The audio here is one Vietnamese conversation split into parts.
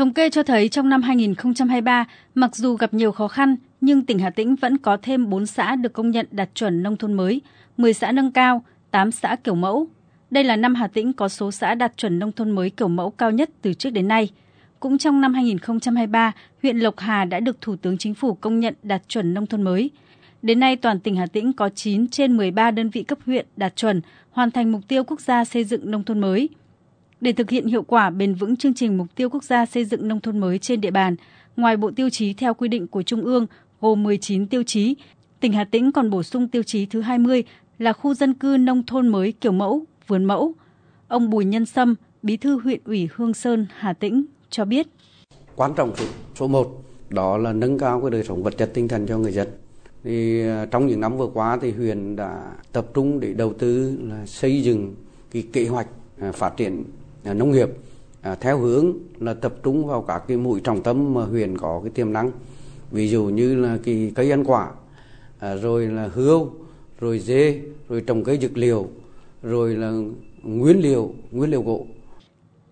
Thống kê cho thấy trong năm 2023, mặc dù gặp nhiều khó khăn, nhưng tỉnh Hà Tĩnh vẫn có thêm 4 xã được công nhận đạt chuẩn nông thôn mới, 10 xã nâng cao, 8 xã kiểu mẫu. Đây là năm Hà Tĩnh có số xã đạt chuẩn nông thôn mới kiểu mẫu cao nhất từ trước đến nay. Cũng trong năm 2023, huyện Lộc Hà đã được Thủ tướng Chính phủ công nhận đạt chuẩn nông thôn mới. Đến nay, toàn tỉnh Hà Tĩnh có 9 trên 13 đơn vị cấp huyện đạt chuẩn, hoàn thành mục tiêu quốc gia xây dựng nông thôn mới. Để thực hiện hiệu quả bền vững chương trình mục tiêu quốc gia xây dựng nông thôn mới trên địa bàn, ngoài bộ tiêu chí theo quy định của Trung ương gồm 19 tiêu chí, tỉnh Hà Tĩnh còn bổ sung tiêu chí thứ 20 là khu dân cư nông thôn mới kiểu mẫu, vườn mẫu. Ông Bùi Nhân Sâm, Bí thư huyện ủy Hương Sơn, Hà Tĩnh cho biết. Quan trọng số 1 đó là nâng cao cái đời sống vật chất tinh thần cho người dân. Thì à, trong những năm vừa qua thì huyện đã tập trung để đầu tư là xây dựng cái kế hoạch à, phát triển À, nông nghiệp à, theo hướng là tập trung vào các cái mũi trọng tâm mà huyện có cái tiềm năng. Ví dụ như là cái cây ăn quả à, rồi là hươu rồi dê rồi trồng cây dược liệu rồi là nguyên liệu nguyên liệu gỗ.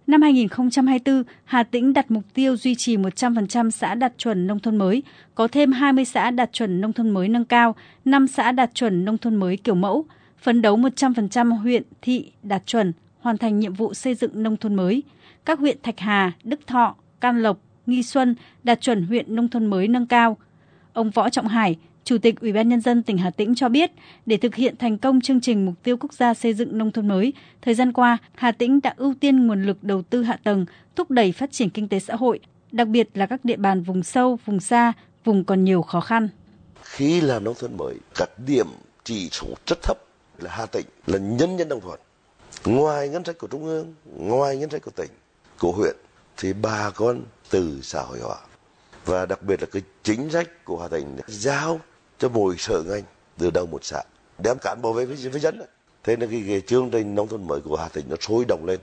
Năm 2024, Hà Tĩnh đặt mục tiêu duy trì 100% xã đạt chuẩn nông thôn mới, có thêm 20 xã đạt chuẩn nông thôn mới nâng cao, 5 xã đạt chuẩn nông thôn mới kiểu mẫu, phấn đấu 100% huyện, thị đạt chuẩn, hoàn thành nhiệm vụ xây dựng nông thôn mới. Các huyện Thạch Hà, Đức Thọ, Can Lộc, Nghi Xuân đạt chuẩn huyện nông thôn mới nâng cao. Ông Võ Trọng Hải, Chủ tịch Ủy ban nhân dân tỉnh Hà Tĩnh cho biết, để thực hiện thành công chương trình mục tiêu quốc gia xây dựng nông thôn mới, thời gian qua, Hà Tĩnh đã ưu tiên nguồn lực đầu tư hạ tầng, thúc đẩy phát triển kinh tế xã hội, đặc biệt là các địa bàn vùng sâu, vùng xa, vùng còn nhiều khó khăn. Khi làm nông thôn mới, các điểm chỉ số rất thấp là Hà Tĩnh là nhân nhân đồng thuận. Ngoài ngân sách của trung ương, ngoài ngân sách của tỉnh, của huyện thì bà con từ xã hội hóa. Và đặc biệt là cái chính sách của Hà Tĩnh giao cho mỗi sở ngành từ đầu một xã đem cán bộ về với, với dân thế nên cái, cái chương trình nông thôn mới của Hà Tĩnh nó sôi động lên.